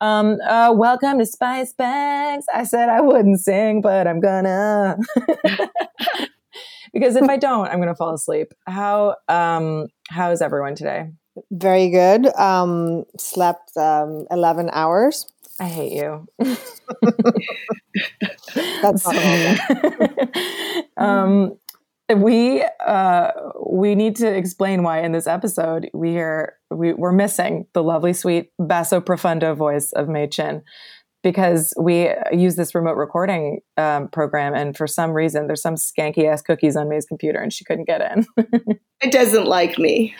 Um, uh, welcome to Spice Bags. I said I wouldn't sing, but I'm gonna. because if I don't, I'm gonna fall asleep. How um how is everyone today? Very good. Um, slept um, 11 hours. I hate you. That's not um, we uh, we need to explain why in this episode we are we, we're missing the lovely, sweet basso profundo voice of Mei Chin because we use this remote recording um, program, and for some reason, there's some skanky ass cookies on May's computer, and she couldn't get in. it doesn't like me.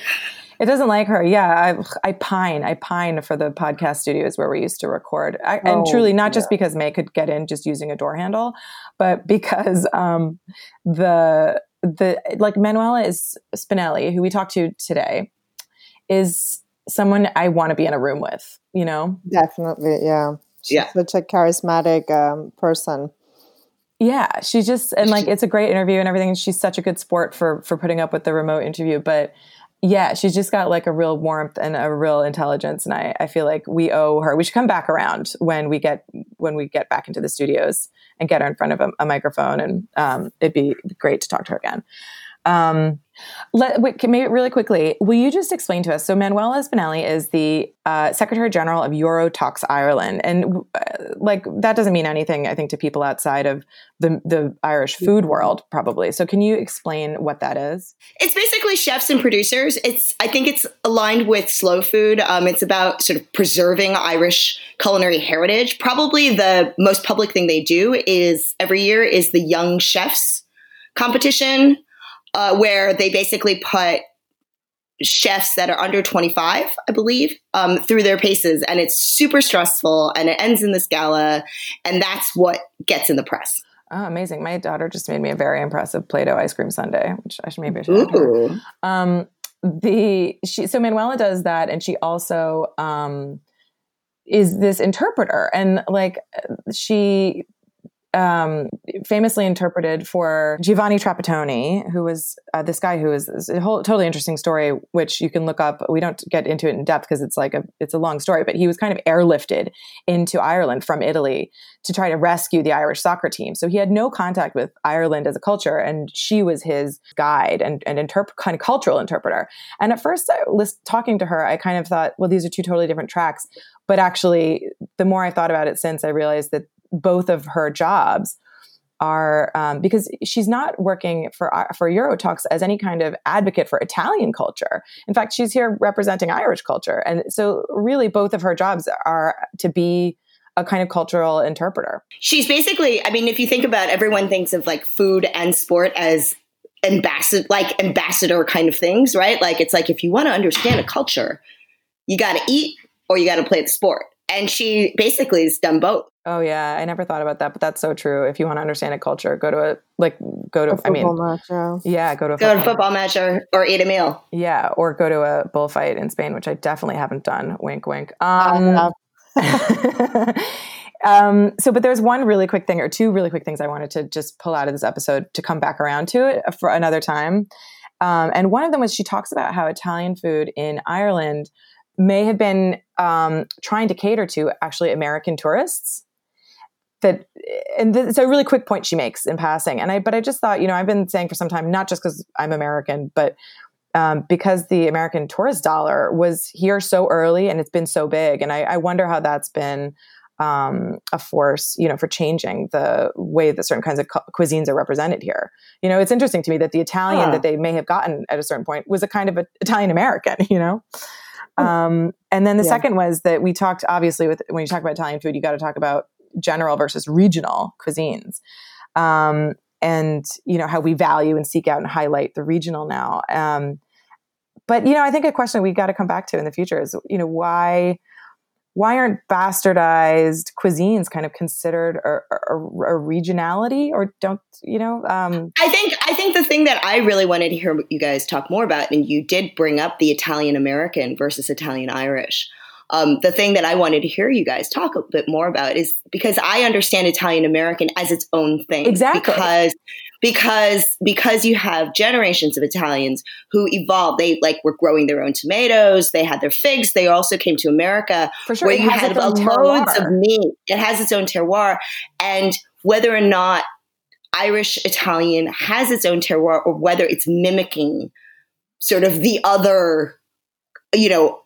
It doesn't like her. Yeah, I, I, pine. I pine for the podcast studios where we used to record, I, oh, and truly not just because May could get in just using a door handle, but because um, the the like Manuela is Spinelli, who we talked to today, is someone I want to be in a room with. You know, definitely, yeah, she's yeah, such a charismatic um, person. Yeah, she's just and like it's a great interview and everything. She's such a good sport for for putting up with the remote interview, but yeah, she's just got like a real warmth and a real intelligence, and I, I feel like we owe her. We should come back around when we get when we get back into the studios and get her in front of a, a microphone, and um, it'd be great to talk to her again. Um, let, wait, maybe really quickly, will you just explain to us? So, Manuela Spinelli is the uh, Secretary General of Euro-Toques Ireland, and uh, like that doesn't mean anything, I think, to people outside of the the Irish food world, probably. So, can you explain what that is? It's basically chefs and producers. It's I think it's aligned with slow food. Um, it's about sort of preserving Irish culinary heritage. Probably the most public thing they do is every year is the Young Chefs competition uh, where they basically put chefs that are under 25, I believe, um, through their paces. And it's super stressful and it ends in this gala. And that's what gets in the press. Oh, amazing. My daughter just made me a very impressive Play-Doh ice cream sundae, which I should maybe I should um, the she so Manuela does that and she also um is this interpreter and like she um, famously interpreted for Giovanni Trapattoni, who was uh, this guy who is a whole totally interesting story, which you can look up. We don't get into it in depth because it's like a it's a long story, but he was kind of airlifted into Ireland from Italy to try to rescue the Irish soccer team. So he had no contact with Ireland as a culture, and she was his guide and and interp- kind of cultural interpreter. And at first, I was talking to her, I kind of thought, well, these are two totally different tracks. But actually, the more I thought about it since, I realized that both of her jobs are um, because she's not working for uh, for Euro-Toques as any kind of advocate for Italian culture. In fact, she's here representing Irish culture, and so really both of her jobs are to be a kind of cultural interpreter. She's basically, I mean, if you think about, it, everyone thinks of like food and sport as ambassador, like ambassador kind of things, right? Like it's like if you want to understand a culture, you got to eat or you got to play the sport and she basically has done both. Oh yeah, I never thought about that, but that's so true. If you want to understand a culture, go to a like go to a I mean match, yeah. yeah, go to a go to a football match or, or eat a meal. Yeah, or go to a bullfight in Spain, which I definitely haven't done. Wink, wink. Um, um, so, but there's one really quick thing, or two really quick things I wanted to just pull out of this episode to come back around to it for another time. Um, and one of them was she talks about how Italian food in Ireland may have been um, trying to cater to actually American tourists. That and th- it's a really quick point she makes in passing. And I, but I just thought, you know, I've been saying for some time, not just because I'm American, but um, because the American tourist dollar was here so early and it's been so big. And I, I wonder how that's been um, a force, you know, for changing the way that certain kinds of cu- cuisines are represented here. You know, it's interesting to me that the Italian huh. that they may have gotten at a certain point was a kind of Italian American. You know. Um, and then the yeah. second was that we talked obviously with when you talk about Italian food, you got to talk about general versus regional cuisines. Um, and you know how we value and seek out and highlight the regional now. Um, but you know, I think a question we've got to come back to in the future is you know why why aren't bastardized cuisines kind of considered a, a, a regionality or don't you know um, i think i think the thing that i really wanted to hear you guys talk more about and you did bring up the italian american versus italian irish um, the thing that i wanted to hear you guys talk a bit more about is because i understand italian american as its own thing exactly because because because you have generations of Italians who evolved. They like were growing their own tomatoes. They had their figs. They also came to America For sure, where it you had loads terroir. of meat. It has its own terroir, and whether or not Irish Italian has its own terroir, or whether it's mimicking sort of the other, you know,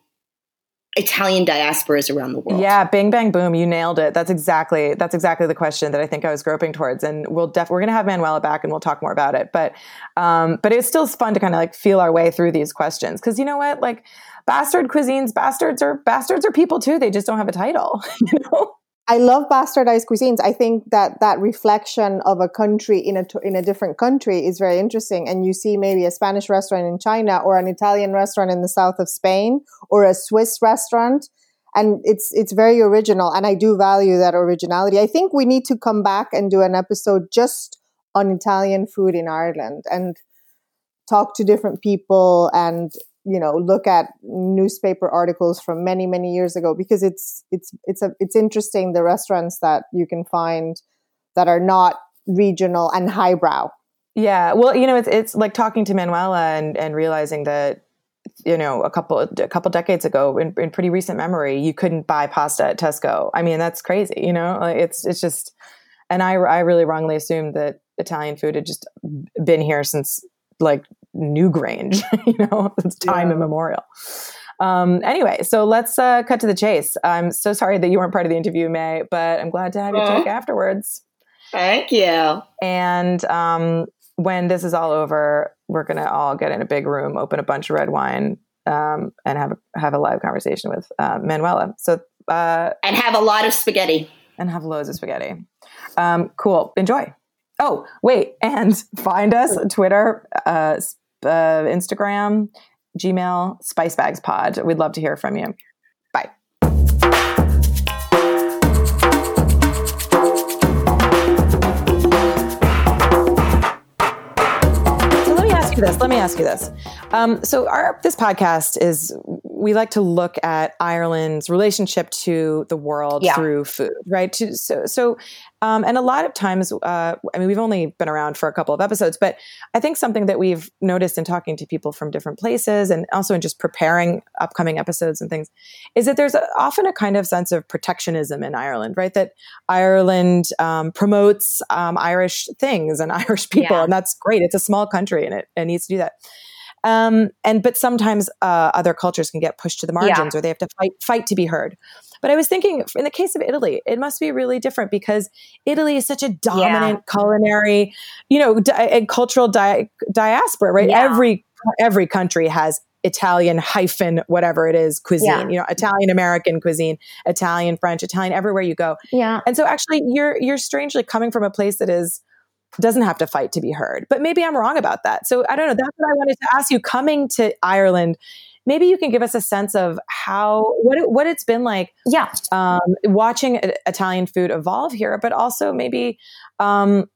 Italian diasporas around the world. Yeah, bing bang boom, you nailed it. That's exactly that's exactly the question that I think I was groping towards. And we'll def we're gonna have Manuela back and we'll talk more about it. But um, but it's still fun to kind of like feel our way through these questions. Cause you know what? Like bastard cuisines, bastards are bastards are people too. They just don't have a title. You know? I love bastardized cuisines. I think that that reflection of a country in a in a different country is very interesting. And you see maybe a Spanish restaurant in China or an Italian restaurant in the south of Spain or a Swiss restaurant, and it's it's very original. And I do value that originality. I think we need to come back and do an episode just on Italian food in Ireland and talk to different people and you know look at newspaper articles from many many years ago because it's it's it's a it's interesting the restaurants that you can find that are not regional and highbrow Yeah. Well, you know, it's it's like talking to Manuela and and realizing that you know a couple a couple decades ago in, in pretty recent memory you couldn't buy pasta at Tesco. I mean that's crazy. You know, it's it's just and I I really wrongly assumed that Italian food had just been here since like Newgrange. you know, it's time Yeah. immemorial. Um, anyway, so let's uh, cut to the chase. I'm so sorry that you weren't part of the interview, May, but I'm glad to have you talk afterwards. Thank you. And um, when this is all over, we're gonna all get in a big room, open a bunch of red wine, um, and have a, have a live conversation with uh, Manuela. So uh, And have a lot of spaghetti. and have loads of spaghetti. Um, cool. Enjoy. Oh wait, and find us Twitter, uh, uh, Instagram, Gmail, Spice Bags Pod. We'd love to hear from you. Bye. So let me ask you this. Let me ask you this. Um, so our this podcast is we like to look at Ireland's relationship to the world Yeah. through food, right? To, so so um, and a lot of times, uh, I mean, we've only been around for a couple of episodes, but I think something that we've noticed in talking to people from different places and also in just preparing upcoming episodes and things is that there's a, often a kind of sense of protectionism in Ireland, right? That Ireland um, promotes um, Irish things and Irish people, Yeah. and that's great. It's a small country and it, it needs to do that. Um, and but sometimes uh, other cultures can get pushed to the margins, or they have to fight fight to be heard. But I was thinking, in the case of Italy, it must be really different because Italy is such a dominant culinary, you know, di- and cultural di- diaspora, right? Yeah. Every every country has Italian hyphen whatever it is cuisine, Yeah. you know, Italian American cuisine, Italian French, Italian everywhere you go. Yeah. And so actually you're you're strangely coming from a place that is doesn't have to fight to be heard. But maybe I'm wrong about that. So I don't know. That's what I wanted to ask you coming to Ireland. Maybe you can give us a sense of how what it, what it's been like Yeah. um, watching Italian food evolve here, but also maybe um,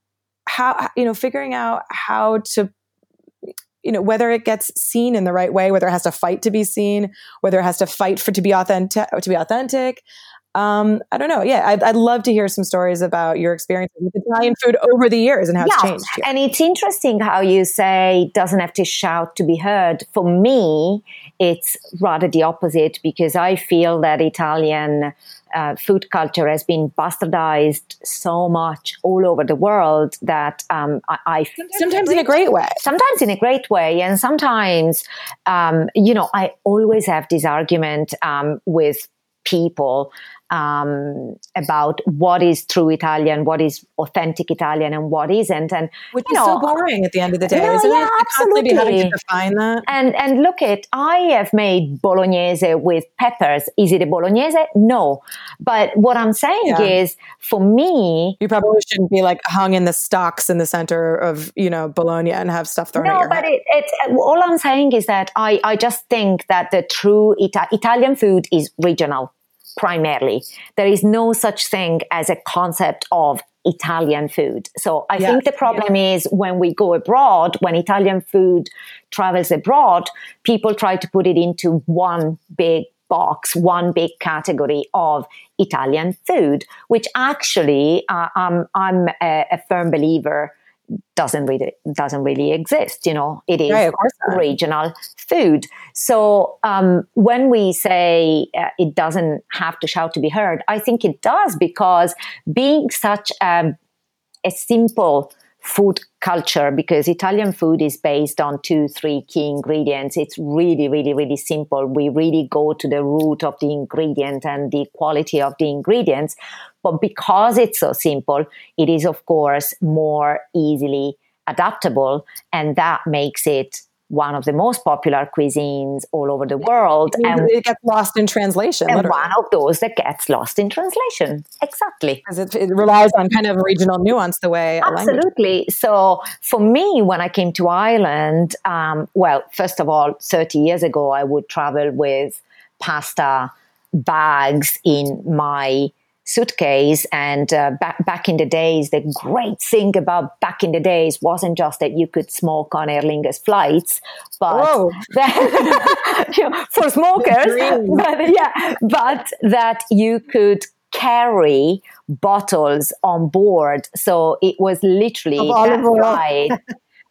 how you know figuring out how to you know whether it gets seen in the right way, whether it has to fight to be seen, whether it has to fight for to be authentic to be authentic. Um, I don't know. Yeah, I'd, I'd love to hear some stories about your experience with Italian food over the years and how it's changed. And it's interesting how you say it doesn't have to shout to be heard. For me, it's rather the opposite because I feel that Italian uh, food culture has been bastardized so much all over the world that um, I, I Sometimes in a great way. sometimes in a great way and sometimes um, you know i always have this argument um, with people um, about what is true italian what is authentic italian and what isn't and Which is so boring at the end of the day, No, isn't yeah, it? Be having to absolutely. define that. and and look at I have made bolognese with peppers. Is it a bolognese? No. But what I'm saying Yeah. is for me, You probably shouldn't be like hung in the stocks in the center of, you know, Bologna and have stuff thrown at no, but it, it's all I'm saying is that I, I just think that the true Ita- Italian food is regional primarily. There is no such thing as a concept of Italian food. So I Yeah. think the problem is when we go abroad, when Italian food travels abroad, people try to put it into one big box, one big category of Italian food, which actually uh, I'm, I'm a, a firm believer doesn't really doesn't really exist. You know, it is Right, regional food. So um, when we say uh, it doesn't have to shout to be heard, I think it does because being such um, a simple food culture because Italian food is based on two, three key ingredients. It's really, really, really simple. We really go to the root of the ingredient and the quality of the ingredients. But because it's so simple, it is, of course, more easily adaptable. And that makes it one of the most popular cuisines all over the world. And, it gets lost in translation, and literally. one of those that gets lost in translation. Exactly. because it, it relies on kind of regional nuance the way. Absolutely. So for me, when I came to Ireland, um, well, first of all, 30 years ago, I would travel with pasta bags in my suitcase. And uh, back, back in the days, the great thing about back in the days wasn't just that you could smoke on Aer Lingus flights, but that, you know, for smokers, but yeah, but that you could carry bottles on board. So it was literally Of olive that oil. flight.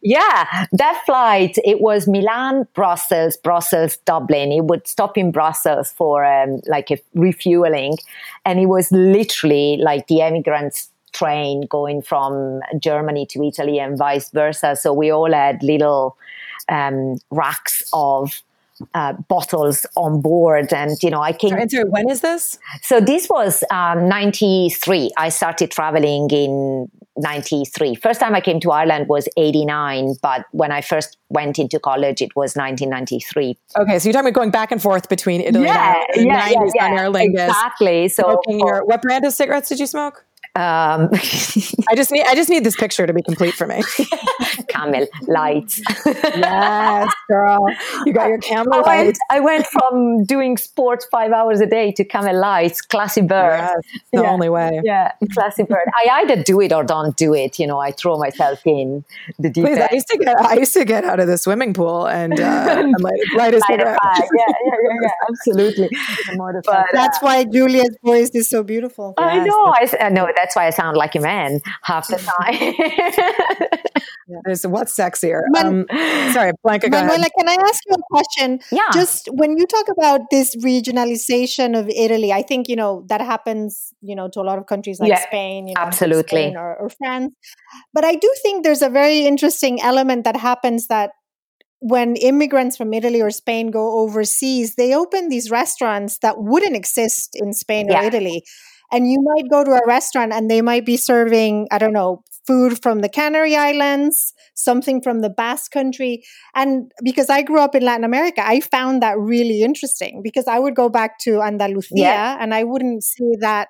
Yeah, that flight, it was Milan, Brussels, Brussels, Dublin. It would stop in Brussels for um, like a refueling. And it was literally like the emigrants train going from Germany to Italy and vice versa. So we all had little um, racks of uh, bottles on board. And, you know, I came And when is this? so this was um, 93. I started traveling in 93. First time I came to Ireland was 89, but when I first went into college, it was 1993. Okay, so you're talking about going back and forth between Italy and Ireland in the 90s Aer Lingus. exactly. So, your, what brand of cigarettes did you smoke? Um, I just need I just need this picture to be complete for me. Camel lights. yes, girl. You got your camel I went, lights. I went from doing sports five hours a day to Camel lights, classy bird. Yes, the Yeah. only way. Yeah, classy bird. I either do it or don't do it. You know, I throw myself in the deep Please, I used to get I used to get out of the swimming pool and, uh, and light, light a Light a cigarette. Yeah, yeah, yeah, yeah, absolutely. But, That's why Julia's voice is so beautiful. I Yes, know. I, s- I know. That's why I sound like a man half the time. There's what's sexier. Man- Um, sorry, Blanca, go. Manuela, can I ask you a question? yeah. Just when you talk about this regionalization of Italy, I think you know that happens, you know, to a lot of countries like Yeah, Spain, you know, absolutely. Spain or, or France. But I do think there's a very interesting element that happens that when immigrants from Italy or Spain go overseas, they open these restaurants that wouldn't exist in Spain Yeah. or Italy. And you might go to a restaurant and they might be serving, I don't know, food from the Canary Islands, something from the Basque country. And because I grew up in Latin America, I found that really interesting because I would go back to Andalusia Yeah. and I wouldn't see that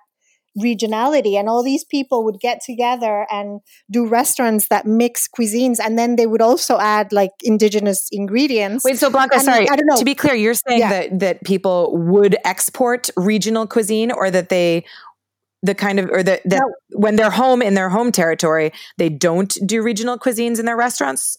regionality and all these people would get together and do restaurants that mix cuisines and then they would also add like indigenous ingredients Wait, so Blanca, And sorry. I don't know. To be clear, you're saying Yeah. that that people would export regional cuisine, or that they, the kind of, or that that No. when they're home in their home territory, they don't do regional cuisines in their restaurants.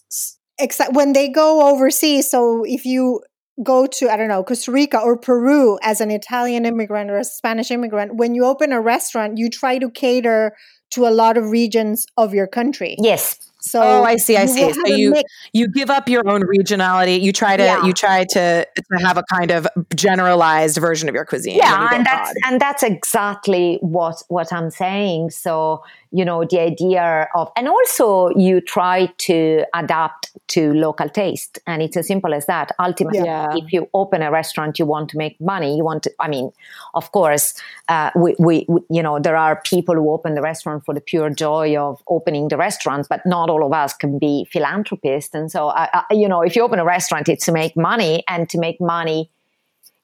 except when they go overseas so if you go to i don't know costa rica or peru as an italian immigrant or a spanish immigrant when you open a restaurant you try to cater to a lot of regions of your country yes. So Oh, I see, I see. So you- mix. You give up your own regionality. You try to Yeah. you try to to have a kind of generalized version of your cuisine. when you Yeah, and that's and that's exactly what what I'm saying. So you know the idea of, and also you try to adapt to local taste, and it's as simple as that. Ultimately, Yeah. if you open a restaurant, you want to make money. You want to. I mean, of course, uh, we, we, we you know there are people who open the restaurant for the pure joy of opening the restaurant, but not all of us can be philanthropists. And so, I, I, you know, if you open a restaurant, it's to make money, and to make money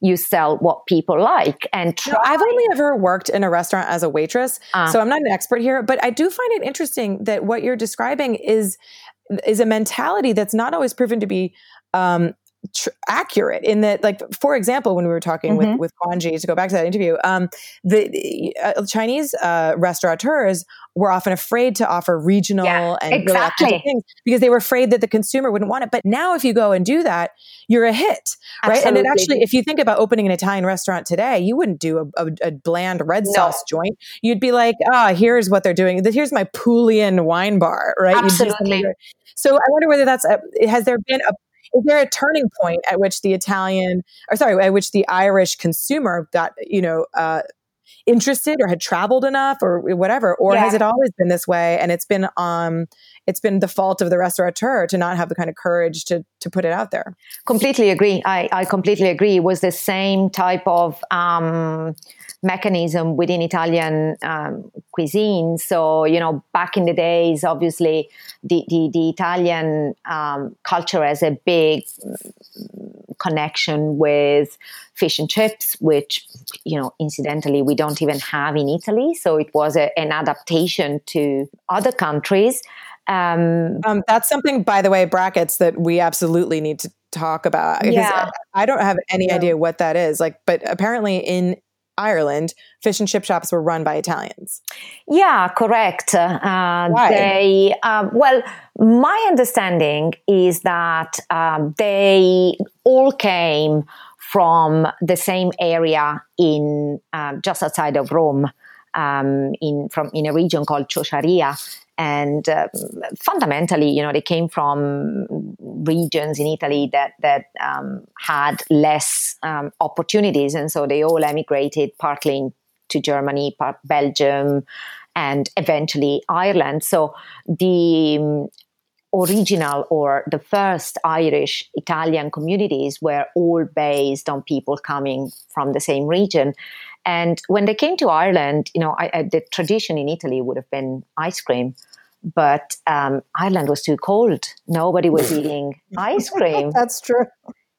you sell what people like and try. No, I've only ever worked in a restaurant as a waitress, Ah. so I'm not an expert here. But I do find it interesting that what you're describing is is a mentality that's not always proven to be um, tr- accurate in that, like, for example, when we were talking mm-hmm. with, with Kwanji, to go back to that interview, um, the uh, Chinese uh, restaurateurs were often afraid to offer regional yeah, and exactly. really things because they were afraid that the consumer wouldn't want it. But now, if you go and do that, you're a hit, right? Absolutely. And it actually, if you think about opening an Italian restaurant today, you wouldn't do a, a, a bland red no. sauce joint. You'd be like, ah, oh, here's what they're doing. Here's my Puglian wine bar, right? Absolutely. So I wonder whether that's a, has there been a is there a turning point at which the Italian, or sorry, at which the Irish consumer got, you know, uh, interested or had traveled enough or whatever, or yeah. has it always been this way? And it's been, um, it's been the fault of the restaurateur to not have the kind of courage to to put it out there. Completely agree. I, I completely agree. It was the same type of um, mechanism within Italian um, cuisine. So, you know, back in the days, obviously, the, the, the Italian um, culture has a big connection with fish and chips, which, you know, incidentally, we don't even have in Italy. So it was a, an adaptation to other countries. Um, um, that's something, by the way, brackets that we absolutely need to talk about. Yeah. I don't have any yeah. idea what that is. Like, but apparently in Ireland, fish and chip shops were run by Italians. Yeah, correct. Uh? They um, well, my understanding is that um, they all came from the same area in um, just outside of Rome, um, in from in a region called Ciociaria, and uh, fundamentally, you know, they came from regions in Italy that that um, had less um, opportunities, and so they all emigrated partly to Germany, part Belgium, and eventually Ireland. So the original or the first Irish Italian communities were all based on people coming from the same region. And when they came to Ireland, you know, I, I, the tradition in Italy would have been ice cream, but um, Ireland was too cold. Nobody was eating ice cream. That's true.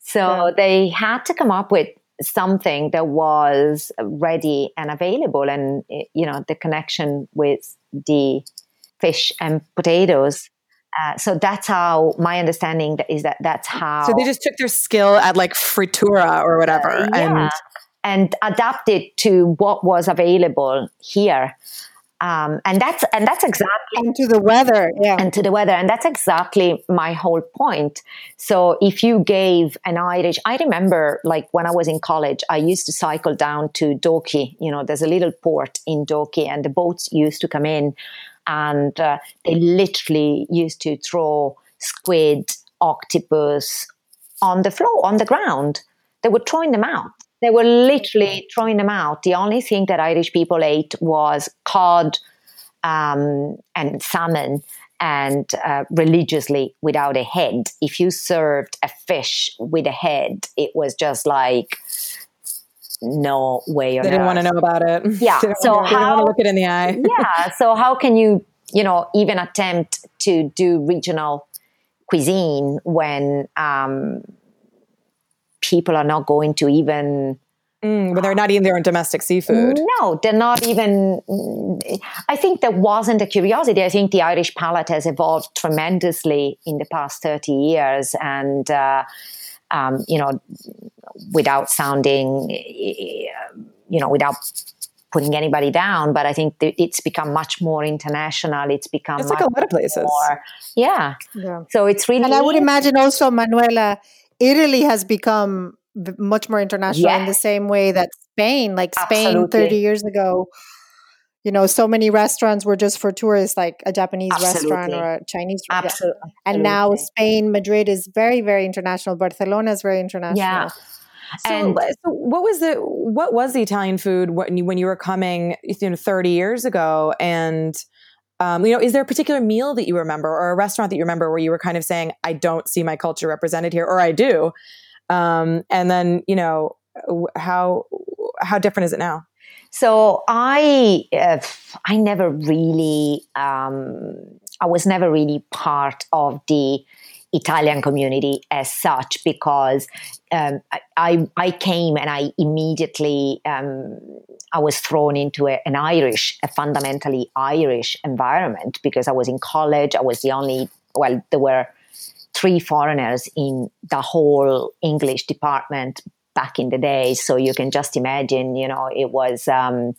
So yeah. they had to come up with something that was ready and available, and you know, the connection with the fish and potatoes. Uh, so that's how my understanding is that that's how. So they just took their skill at like frittura or whatever, uh, yeah. and and adapt it to what was available here. Um, and that's and that's exactly and to the weather, yeah, and to the weather, and that's exactly my whole point. So if you gave an Irish, I remember like when I was in college, I used to cycle down to Dalkey. You know, there's a little port in Dalkey, and the boats used to come in, and uh, they literally used to throw squid, octopus on the floor, on the ground. They were throwing them out they were literally throwing them out. The only thing that Irish people ate was cod um, and salmon and uh, religiously without a head. If you served a fish with a head, it was just like no way. They didn't want to know about it. Yeah. so want to, how look it in the eye? yeah. So how can you, you know, even attempt to do regional cuisine when um, people are not going to even Mm, but they're not eating their own domestic seafood. No, they're not even. I think there wasn't a curiosity. I think the Irish palate has evolved tremendously in the past 30 years. And, uh, um, you know, without sounding, you know, without putting anybody down, but I think it's become much more international. It's become it's like a lot of places. More, yeah. yeah. So it's really. And I would imagine also, Manuela, Italy has become much more international yes. in the same way that Spain, like Spain Absolutely. 30 years ago, you know, so many restaurants were just for tourists, like a Japanese Absolutely. restaurant or a Chinese restaurant. Absolutely. And now Spain, Madrid is very, very international. Barcelona is very international. Yeah. So, and so what was the what was the Italian food when you when you were coming you know 30 years ago and um, you know is there a particular meal that you remember or a restaurant that you remember where you were kind of saying I don't see my culture represented here or I do um, and then, you know, how how different is it now? So I uh, I never really um, I was never really part of the Italian community as such because um, I, I came and I immediately um, I was thrown into a, an Irish a fundamentally Irish environment because I was in college. I was the only well there were three foreigners in the whole English department back in the day. So you can just imagine, you know, it was, um,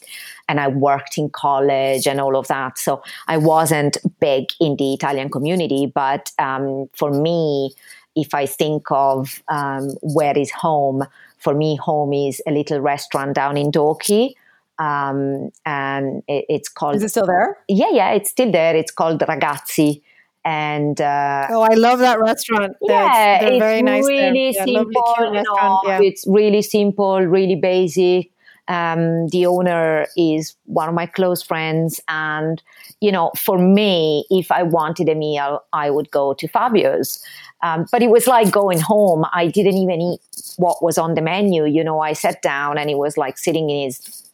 and I worked in college and all of that. So I wasn't big in the Italian community, but um, for me, if I think of um, where is home, for me, home is a little restaurant down in Dalkey. Um, and it, it's called. Is it still there? Yeah, yeah, it's still there. It's called Ragazzi and uh, oh, I love that restaurant. Yeah, they're, it's very nice. really yeah, simple. No, yeah. It's really simple, really basic. Um, the owner is one of my close friends, and you know, for me, if I wanted a meal, I would go to Fabio's. Um, but it was like going home. I didn't even eat what was on the menu. You know, I sat down and he was like sitting in his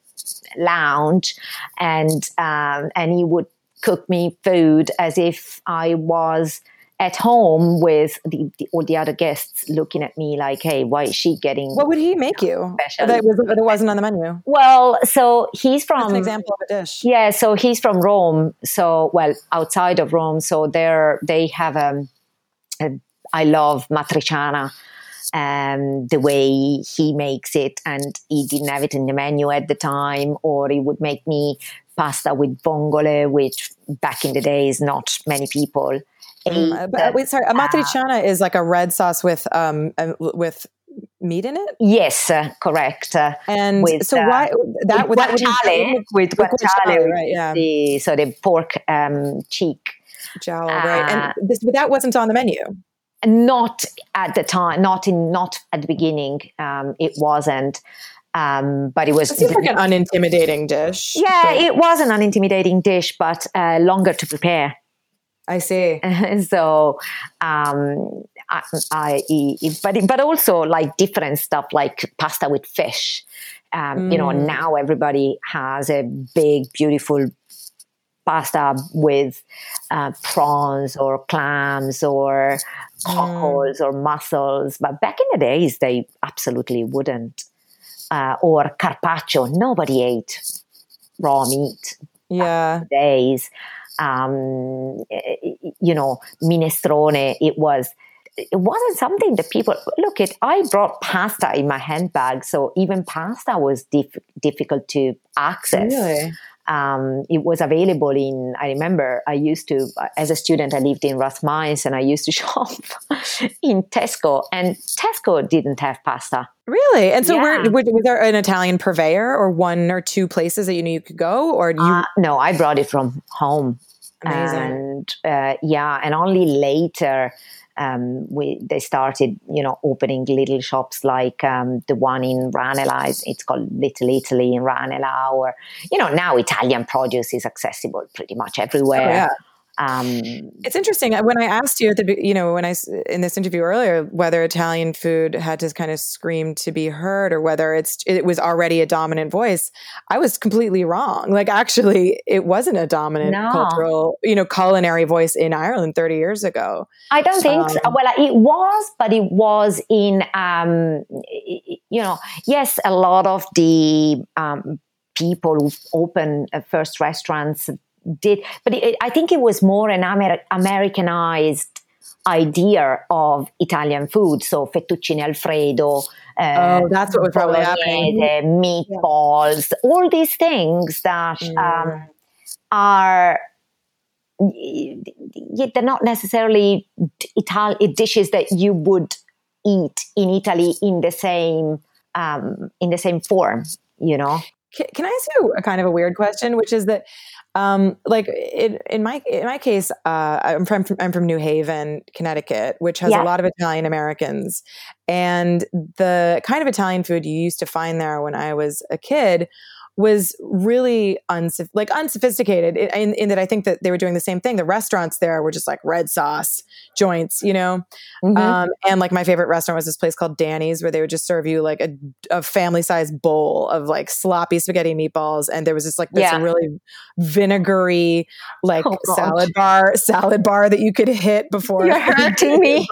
lounge, and um, and he would cook me food as if I was at home with the, the, all the other guests looking at me like, "Hey, why is she getting?" What would he make you? Special? That, was, that wasn't on the menu. Well, so he's from That's an example of a dish. Yeah, so he's from Rome. So well, outside of Rome. So there they have um, a. I love matriciana. Um, the way he makes it, and he didn't have it in the menu at the time, or he would make me pasta with vongole, which back in the days not many people mm, but, wait, sorry, a matriciana uh, is like a red sauce with um uh, with meat in it. Yes, uh, correct. Uh, and with, so why that with guanciale, with guanciale, right? Yeah. The, so the pork um, cheek. Jowl, right? And this, but that wasn't on the menu not at the time not in not at the beginning um, it wasn't um, but it was it seems like an unintimidating dish. Yeah, but. it was an unintimidating dish, but uh, longer to prepare. I see. so, um, I, I, but but also like different stuff like pasta with fish. Um, mm. You know, mm. now everybody has a big, beautiful pasta with uh, prawns or clams or cockles mm. or mussels. But back in the days, they absolutely wouldn't uh, or carpaccio. Nobody ate raw meat. Yeah. Days, um, you know, minestrone. It was. It wasn't something that people look at. I brought pasta in my handbag, so even pasta was dif- difficult to access. Really? Um, it was available in i remember i used to as a student i lived in rathmines and i used to shop in tesco and tesco didn't have pasta. Really? And so yeah. were, was there an italian purveyor or one or two places that you knew you could go or you uh, no i brought it from home Amazing. and uh, yeah and only later um, we they started you know opening little shops like um, the one in Ranelagh. It's, it's, called Little Italy in Ranelagh, or you know now Italian produce is accessible pretty much everywhere. Oh, yeah. Um, it's interesting when I asked you at the you know when I in this interview earlier whether Italian food had to kind of scream to be heard or whether it's it was already a dominant voice. I was completely wrong. Like actually, it wasn't a dominant no. cultural you know culinary voice in Ireland thirty years ago. I don't think um, so. Well, it was, but it was in um, you know yes, a lot of the um, people who open uh, first restaurants did, but it, I think it was more an Amer- Americanized idea of Italian food. So fettuccine alfredo. Uh, oh, that's what was probably happening. Meatballs, yeah. all these things that mm. um, are they're not necessarily Italian dishes that you would eat in Italy in the same um, in the same form. You know. Can, can I ask you a kind of a weird question, which is that um, like in, in my in my case, uh, I'm from I'm from New Haven, Connecticut, which has yeah. a lot of Italian Americans, and the kind of Italian food you used to find there when I was a kid was really unsoph- like unsophisticated in, in, that I think that they were doing the same thing. The restaurants there were just like red sauce joints, you know? Mm-hmm. Um, and like my favorite restaurant was this place called Danny's where they would just serve you like a, a family size bowl of like sloppy spaghetti meatballs. And there was this like this yeah. really vinegary like oh, salad bar, salad bar that you could hit before. You're hurting me.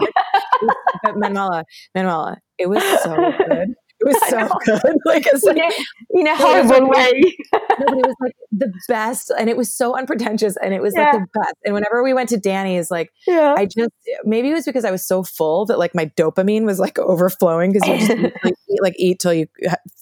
Manuela, Manuela, it was so good. It was so good. Like, it's like in a, in horrible way. no, it was like the best and it was so unpretentious and it was yeah. like the best and whenever we went to danny's like yeah. i just maybe it was because i was so full that like my dopamine was like overflowing because you just eat, like, eat, like eat till you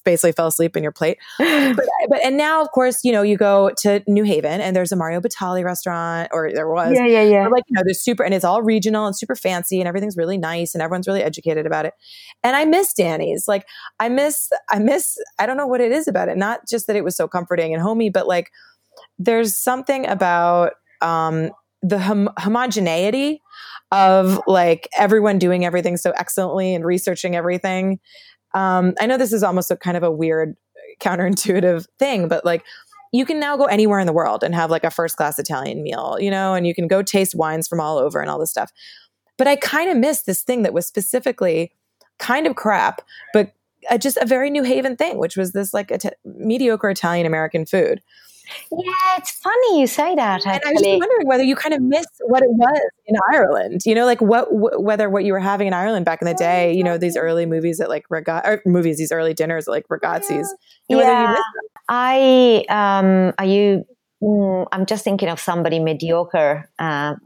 basically fell asleep in your plate but, but and now of course you know you go to new haven and there's a mario batali restaurant or there was yeah yeah yeah like you know there's super and it's all regional and super fancy and everything's really nice and everyone's really educated about it and i miss danny's like i miss i miss i don't know what it is about it not just that it was so comforting and homey but like there's something about um, the hom- homogeneity of like everyone doing everything so excellently and researching everything. Um, I know this is almost a kind of a weird counterintuitive thing, but like you can now go anywhere in the world and have like a first class Italian meal, you know, and you can go taste wines from all over and all this stuff. But I kind of miss this thing that was specifically kind of crap, but uh, just a very New Haven thing, which was this like a mediocre Italian American food. Yeah, it's funny you say that. Actually. And I was wondering whether you kind of miss what it was in Ireland. You know, like what w- whether what you were having in Ireland back in the day. You know, these early movies at like regat movies, these early dinners at like ragazzis. Yeah, I um, are you? Mm, I'm just thinking of somebody mediocre. Uh,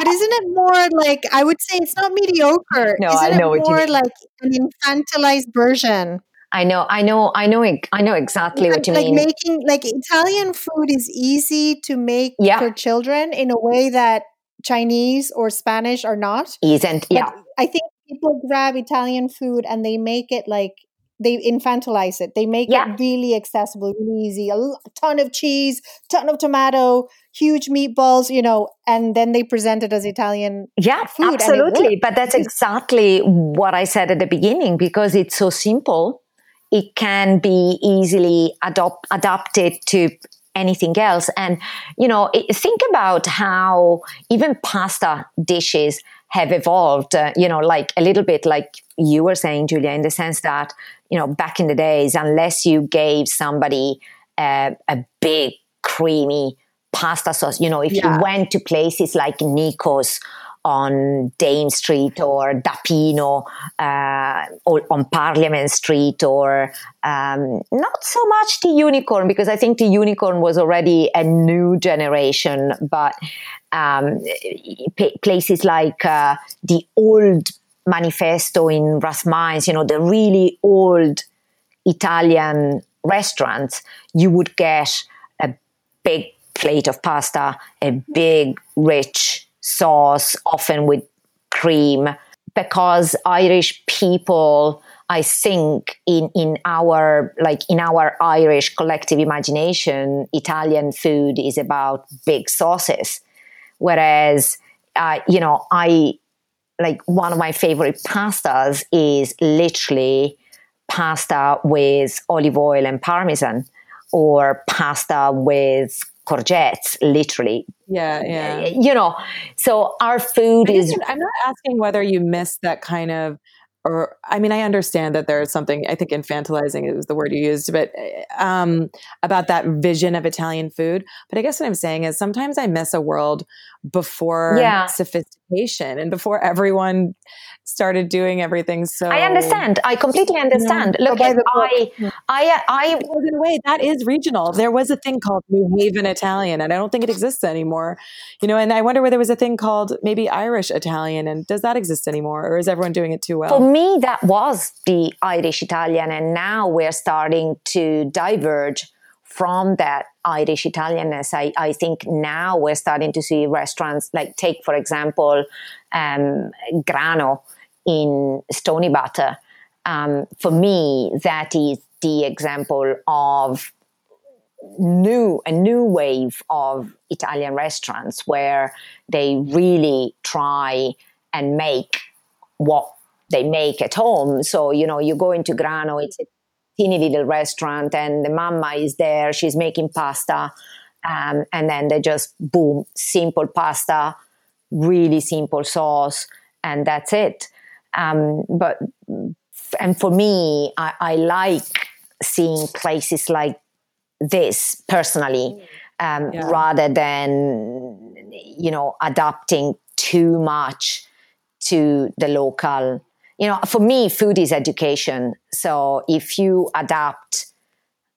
but isn't it more like I would say it's not mediocre? No, isn't I know it more like an infantilized version? I know, I know, I know, I know exactly like, what you like mean. Like making like Italian food is easy to make yeah. for children in a way that Chinese or Spanish are not. Isn't yeah. I think people grab Italian food and they make it like they infantilize it. They make yeah. it really accessible, really easy. A ton of cheese, ton of tomato, huge meatballs, you know, and then they present it as Italian yeah, food. Absolutely. But that's exactly what I said at the beginning because it's so simple it can be easily adopt, adapted to anything else. And, you know, think about how even pasta dishes have evolved, uh, you know, like a little bit like you were saying, Julia, in the sense that, you know, back in the days, unless you gave somebody uh, a big, creamy pasta sauce, you know, if yeah. you went to places like Nico's on Dame Street or Da Pino uh, or on Parliament Street or um, not so much the unicorn because I think the unicorn was already a new generation, but um, p- places like uh, the old manifesto in Rathmines, you know, the really old Italian restaurants, you would get a big plate of pasta, a big, rich sauce, often with cream, because Irish people, I think, in, in our like in our Irish collective imagination, Italian food is about big sauces, whereas uh, you know I like one of my favorite pastas is literally pasta with olive oil and parmesan or pasta with courgettes, literally. Yeah, yeah. You know, so our food is. I'm not asking whether you miss that kind of, or I mean, I understand that there's something. I think infantilizing is the word you used, but um, about that vision of Italian food. But I guess what I'm saying is sometimes I miss a world before yeah. sophistication and before everyone started doing everything so i understand. I completely understand. Yeah. look I, I i in a way that is regional. There was a thing called new haven italian and i don't think it exists anymore. You know and i wonder whether there was a thing called maybe irish italian and does that exist anymore or is everyone doing it too well? For me that was the irish italian and now we're starting to diverge from that Irish Italianness, I, I think now we're starting to see restaurants like take, for example, um, Grano in Stoneybatter. Um, for me, that is the example of new a new wave of Italian restaurants where they really try and make what they make at home. So you know, you go into Grano, it's teeny little restaurant and the mama is there she's making pasta um, and then they just boom simple pasta really simple sauce and that's it um, but and for me I, I, like seeing places like this personally um, yeah. rather than you know adapting too much to the local you know, for me, food is education. So if you adapt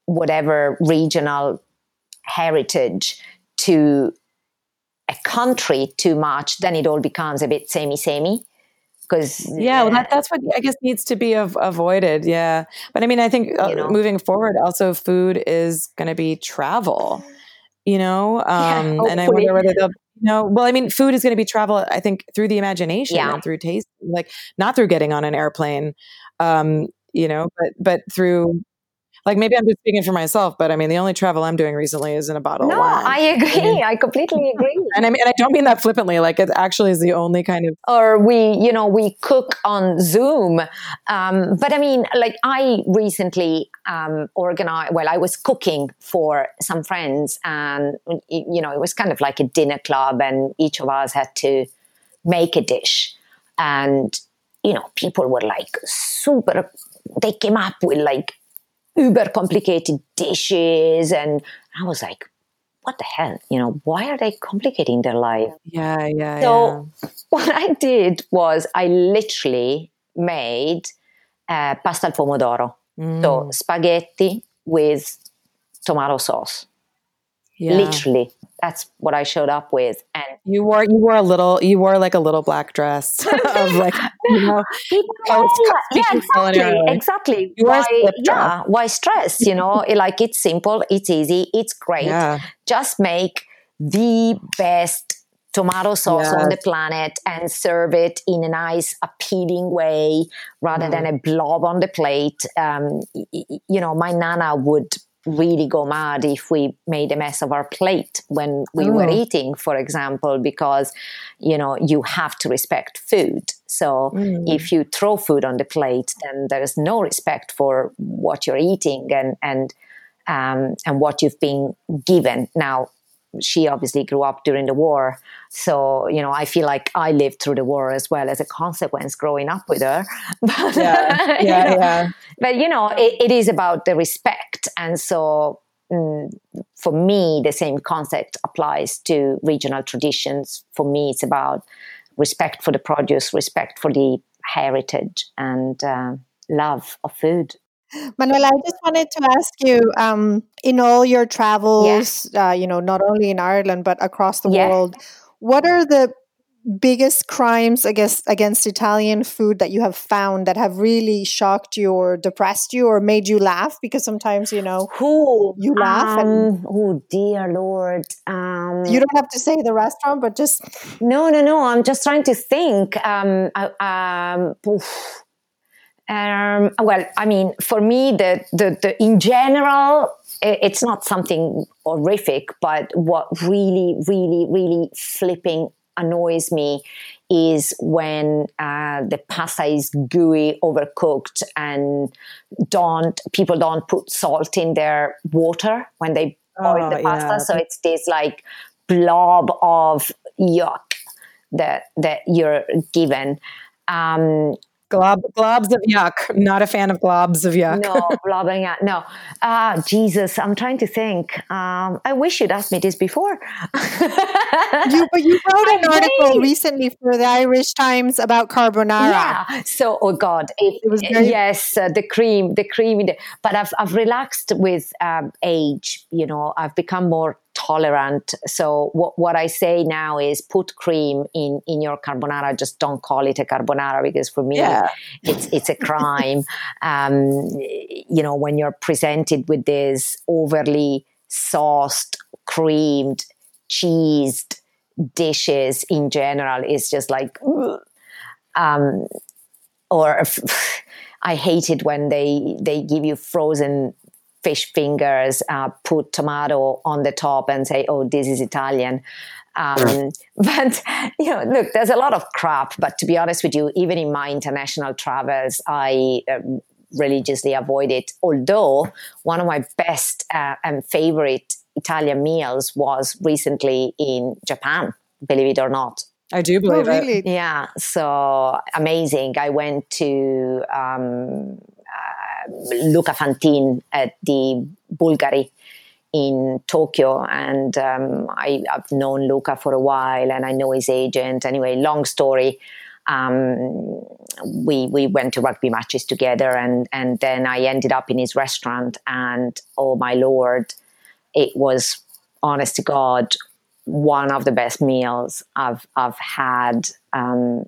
whatever regional heritage to a country too much, then it all becomes a bit samey samey. Because yeah, well, that, that's what I guess needs to be av- avoided. Yeah, but I mean, I think uh, you know, moving forward, also food is going to be travel. You know, um, yeah, and I wonder whether they'll you know, well, I mean, food is going to be travel, I think, through the imagination yeah. and through taste, like not through getting on an airplane, um, you know, but, but through like maybe I'm just speaking for myself, but I mean, the only travel I'm doing recently is in a bottle no. I agree. I completely agree. and I mean, and I don't mean that flippantly. Like it actually is the only kind of. Or we, you know, we cook on Zoom. Um, but I mean, like I recently um, organized. Well, I was cooking for some friends, and you know, it was kind of like a dinner club, and each of us had to make a dish, and you know, people were like super. They came up with like uber complicated dishes. And I was like, what the hell? You know, why are they complicating their life? Yeah, yeah. So yeah. what I did was I literally made uh, pasta al pomodoro. Mm. So spaghetti with tomato sauce. Yeah. Literally that's what I showed up with. And you wore you wore a little you wore like a little black dress of like you know yeah, yeah exactly exactly why yeah why stress you know like it's simple it's easy it's great yeah. just make the best tomato sauce yes. on the planet and serve it in a nice appealing way rather mm. than a blob on the plate um, you know my nana would really go mad if we made a mess of our plate when we were oh. eating, for example, because you know you have to respect food. So mm. if you throw food on the plate, then there is no respect for what you're eating and and um, and what you've been given. Now, she obviously grew up during the war. So, you know, I feel like I lived through the war as well as a consequence growing up with her. But, yeah, yeah, you know, yeah. But, you know, it, it is about the respect. And so mm, for me, the same concept applies to regional traditions. For me, it's about respect for the produce, respect for the heritage, and uh, love of food. Manuela, I just wanted to ask you um, in all your travels, yeah. uh, you know, not only in Ireland, but across the yeah. world, what are the biggest crimes against against Italian food that you have found that have really shocked you or depressed you or made you laugh? Because sometimes you know who you laugh um, and oh dear lord, um, you don't have to say the restaurant, but just no, no, no. I'm just trying to think. Um, um, um, well, I mean, for me, the, the, the in general, it's not something horrific, but what really, really, really flipping annoys me is when uh, the pasta is gooey, overcooked, and don't people don't put salt in their water when they boil oh, the pasta. Yeah. So it's this like blob of yuck that that you're given. Um, Glob, globs of yuck. Not a fan of globs of yuck. No, glob of yuck. No. Ah, uh, Jesus. I'm trying to think. Um, I wish you'd asked me this before. you, but you wrote an I article think. recently for the Irish Times about carbonara. Yeah. So, oh God, it, it was very- yes, uh, the cream, the cream. But I've I've relaxed with um, age. You know, I've become more tolerant. So what, what I say now is put cream in, in your carbonara. Just don't call it a carbonara because for me, yeah. it's, it's a crime. um, you know, when you're presented with this overly sauced, creamed, cheesed dishes in general, it's just like, um, or I hate it when they, they give you frozen fish fingers, uh, put tomato on the top and say, oh, this is Italian. Um, but you know, look, there's a lot of crap. But to be honest with you, even in my international travels, I uh, religiously avoid it. Although one of my best uh, and favorite Italian meals was recently in Japan. Believe it or not. I do believe oh, really? it. Yeah, so amazing. I went to um, Luca Fantin at the Bulgari in Tokyo, and um, I, have known Luca for a while, and I know his agent. Anyway, long story. Um, we we went to rugby matches together, and and then I ended up in his restaurant, and oh my lord, it was honest to God one of the best meals I've I've had, um,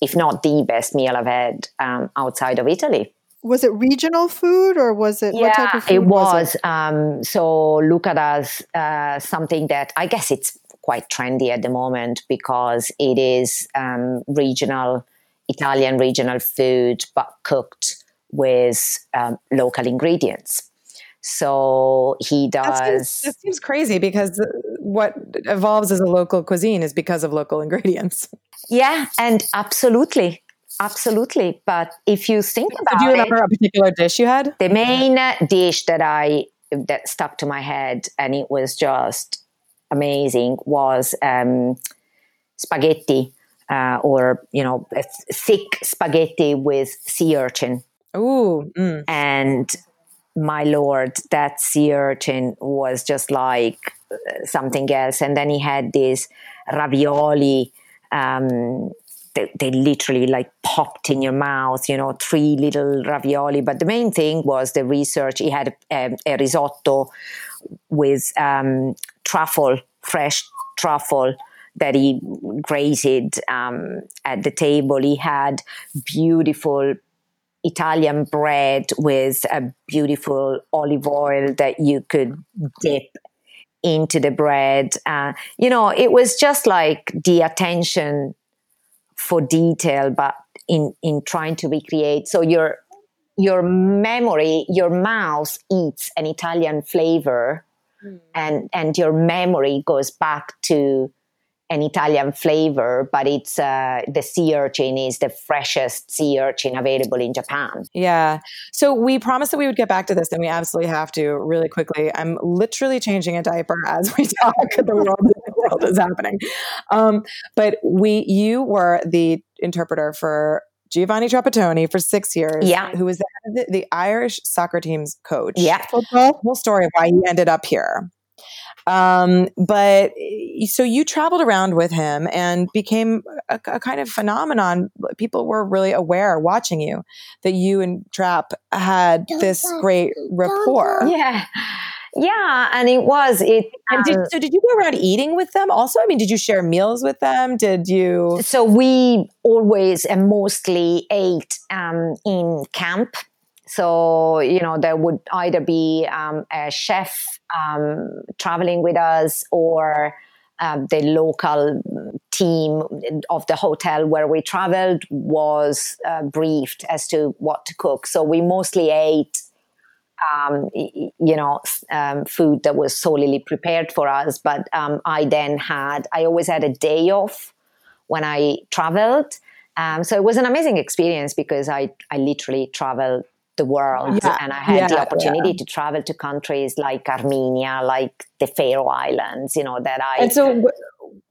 if not the best meal I've had um, outside of Italy. Was it regional food or was it yeah, what type of food it was. was it? Um, so Luca does uh, something that I guess it's quite trendy at the moment because it is um, regional Italian regional food, but cooked with um, local ingredients. So he does. That seems, that seems crazy because what evolves as a local cuisine is because of local ingredients. Yeah, and absolutely. Absolutely. But if you think about it. Do you remember it, a particular dish you had? the main dish that I that stuck to my head and it was just amazing was um, spaghetti uh, or you know thick spaghetti with sea urchin Ooh, mm. and my lord that sea urchin was just like uh, something else and then he had this ravioli um, they, they literally like popped in your mouth you know three little ravioli. But the main thing was the research. He had a, a risotto with um, truffle fresh truffle that he grated um, at the table. He had beautiful Italian bread with a beautiful olive oil that you could dip into the bread. Uh, you know, it was just like the attention for detail, but in in trying to recreate. So your your memory, your mouth eats an Italian flavor, and and your memory goes back to an Italian flavor, but it's uh, the sea urchin is the freshest sea urchin available in Japan. Yeah. So we promised that we would get back to this, and we absolutely have to really quickly. I'm literally changing a diaper as we talk. the world, world is happening. Um, but we, you were the interpreter for Giovanni Trapattoni for six years. Yeah. Who was the, the, the Irish soccer team's coach. Yeah. Football? Whole story of why he ended up here. Um, but so you traveled around with him and became a, a kind of phenomenon. People were really aware watching you that you and Trap had this great rapport. Yeah. Yeah, and it was it. And did, um, so did you go around eating with them also? I mean, did you share meals with them? Did you? so we always and mostly ate um, in camp. So you know there would either be um, a chef um, traveling with us or um, the local team of the hotel where we traveled was uh, briefed as to what to cook. So we mostly ate um, you know, um, food that was solely prepared for us. But um, I then had, I always had a day off when I traveled. Um, so it was an amazing experience because I, I literally traveled the world Yeah. and I had Yeah, the opportunity to travel to countries like Armenia, like the Faroe Islands, you know, that I. And so,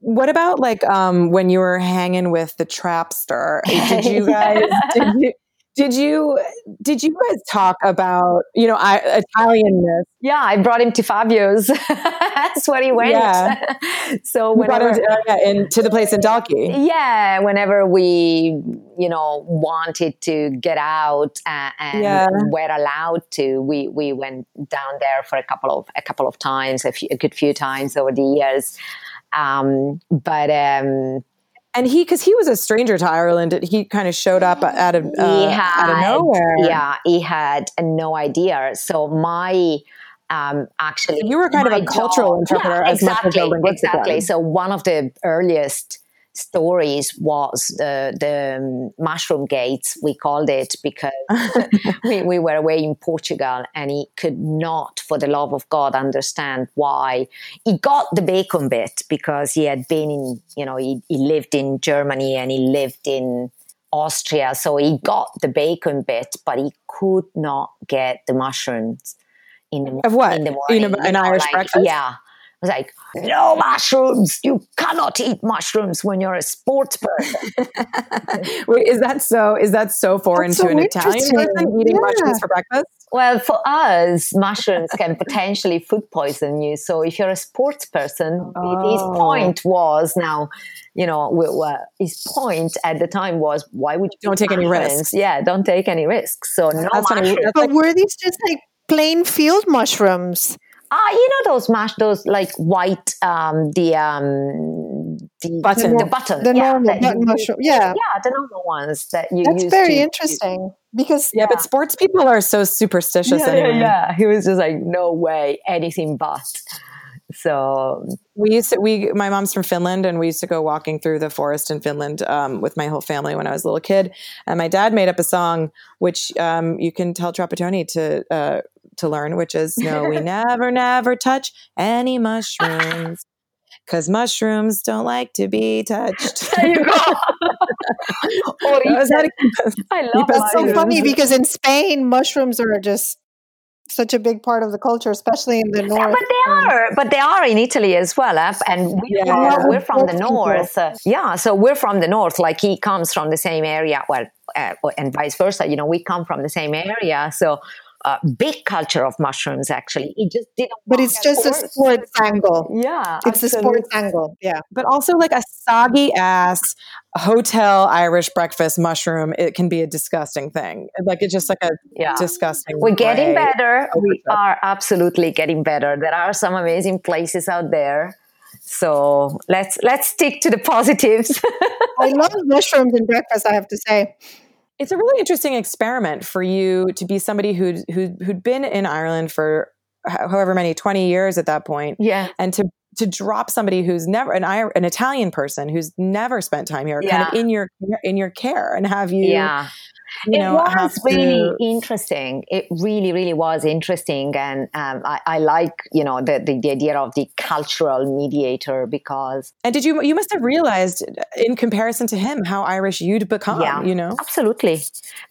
what about like um, when you were hanging with the trapster? Did you guys? did you? Did you did you guys talk about you know I, Italianness? yeah, I brought him to Fabio's. That's where he went. Yeah. so whenever, him to, uh, yeah, in, to the place in Dalkey. yeah whenever we you know wanted to get out uh, and Yeah. were allowed to we we went down there for a couple of a couple of times a, few, a good few times over the years um but um And he, because he was a stranger to Ireland, he kind of showed up out of uh, had out of nowhere. yeah he had no idea so my um actually you were kind of a cultural interpreter yeah, as much as a exactly linguistic exactly one. so one of the earliest stories was the the um, mushroom gates we called it because we, we were away in Portugal and he could not for the love of God understand why he got the bacon bit because he had been in you know he, he lived in Germany and he lived in Austria so he got the bacon bit but he could not get the mushrooms in the Of what? in the morning know, an Irish like, breakfast? yeah I was like, no mushrooms. You cannot eat mushrooms when you're a sports person. Wait, is that so? Is that so foreign That's to so an Italian person eating Yeah. mushrooms for breakfast? Well, for us, mushrooms can potentially food poison you. So if you're a sports person, oh. his point was now, you know, his point at the time was, why would you don't take mushrooms? any risks? Yeah, don't take any risks. So no That's mushrooms. But were these just like plain field mushrooms? Ah, uh, you know those mash, those like white, um, the um, the button, the button, the yeah, normal button mushroom, yeah, yeah, the normal ones that you. That's very interesting because yeah, yeah, but sports people are so superstitious yeah, anyway. Yeah, he was just like, no way, anything but. So we used to we my mom's from Finland and we used to go walking through the forest in Finland um, with my whole family when I was a little kid. And my dad made up a song which um, you can tell Trapattoni to uh, to learn, which is no, we never, never touch any mushrooms. Because mushrooms don't like to be touched. There you go. I love That's so funny because in Spain, mushrooms are just such a big part of the culture, especially in the north. Yeah, but they are, but they are in Italy as well. Eh? And we yeah, are, we're from the north. Yeah, so we're from the north. Like he comes from the same area. Well, uh, and vice versa. You know, we come from the same area, so uh, big culture of mushrooms actually. It just didn't but it's just sports. a sports angle. Yeah it's absolutely. a sports angle yeah. But also like a soggy ass hotel irish breakfast mushroom it can be a disgusting thing. Like it's just like a yeah. disgusting we're getting better. we are absolutely getting better. There are some amazing places out there. So let's let's stick to the positives. I love mushrooms in breakfast i have to say it's a really interesting experiment for you to be somebody who'd, who'd, who'd been in Ireland for however many 20 years at that point. Yeah. And to to drop somebody who's never an an Italian person who's never spent time here yeah. kind of in your in your care and have you yeah it know, was really to... interesting. It really, really was interesting, and um, I, I, like you know the, the, the idea of the cultural mediator because. And did you you must have realized in comparison to him how Irish you'd become? Yeah, you know, absolutely.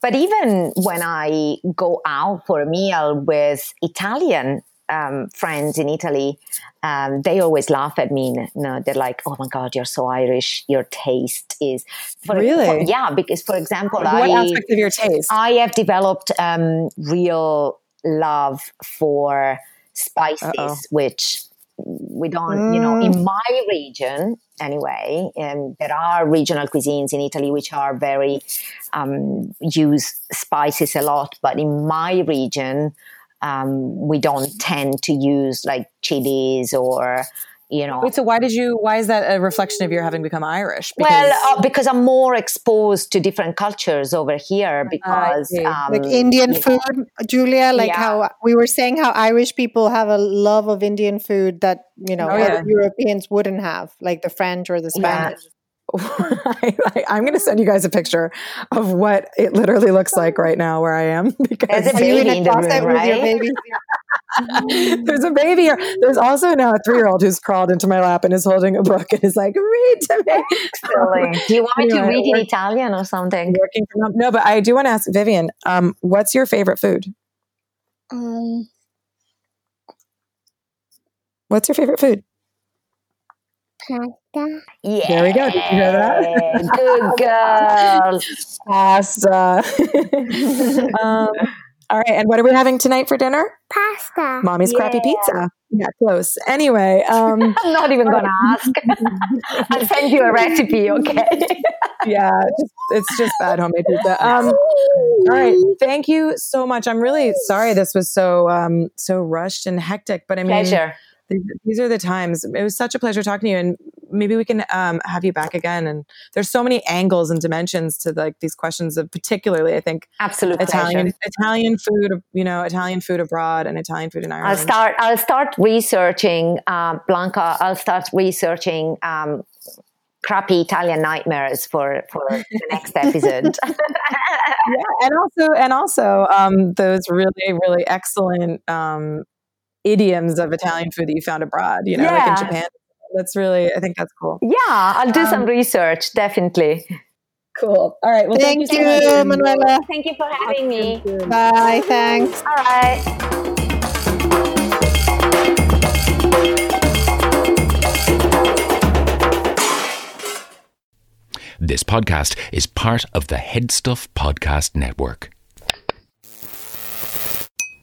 But even when I go out for a meal with Italian um, friends in Italy, um, they always laugh at me. No, they're like, "Oh my God, you're so Irish. Your taste is for, really, for, yeah." Because, for example, what I, aspect of your taste? I have developed um, real love for spices, Uh-oh. which we don't, mm. you know, in mm. my region anyway. Um, there are regional cuisines in Italy which are very um, use spices a lot, but in my region um, we don't tend to use like chilies or you know. Wait, so why did you? Why is that a reflection of your having become Irish? Because, well, uh, because I'm more exposed to different cultures over here. Because um, like Indian food, know, Julia, like yeah. how we were saying, how Irish people have a love of Indian food that you know oh, yeah. Europeans wouldn't have, like the French or the Spanish. Yeah. I, am going to send you guys a picture of what it literally looks like right now where I am because there's a baby in the room, right? there's a baby here. There's also now a three year old who's crawled into my lap and is holding a book and is like, read to me. do you want me to read in Italian or something? Working from no, but I do want to ask Vivian, um, what's your favorite food? Um, what's your favorite food? Pasta. Yeah. There we go. Did you hear that? Good girl. Pasta. um, all right. And what are we having tonight for dinner? Pasta. Mommy's yeah. crappy pizza. Yeah, close. Anyway, um, I'm not even going to ask. I'll send you a recipe, okay? yeah, just, it's just bad homemade pizza. Um, all right, thank you so much. I'm really sorry this was so um, so rushed and hectic, but I mean, pleasure these are the times. It was such a pleasure talking to you, and maybe we can um, have you back again. And there's so many angles and dimensions to like these questions of particularly, I think, absolutely Italian Italian food, you know, Italian food abroad and Italian food in Ireland. I'll start. I'll start researching uh, Blanca. I'll start researching. Um, crappy Italian nightmares for for the next episode. yeah, and also and also um, those really really excellent um, idioms of Italian food that you found abroad, you know, yeah. like in Japan. That's really, I think that's cool. Yeah, I'll do um, some research, definitely. Cool. All right. Well, thank, thank you, you so Manuela. Thank you for having me. Bye. Thanks. All right. This podcast is part of the Headstuff Podcast Network.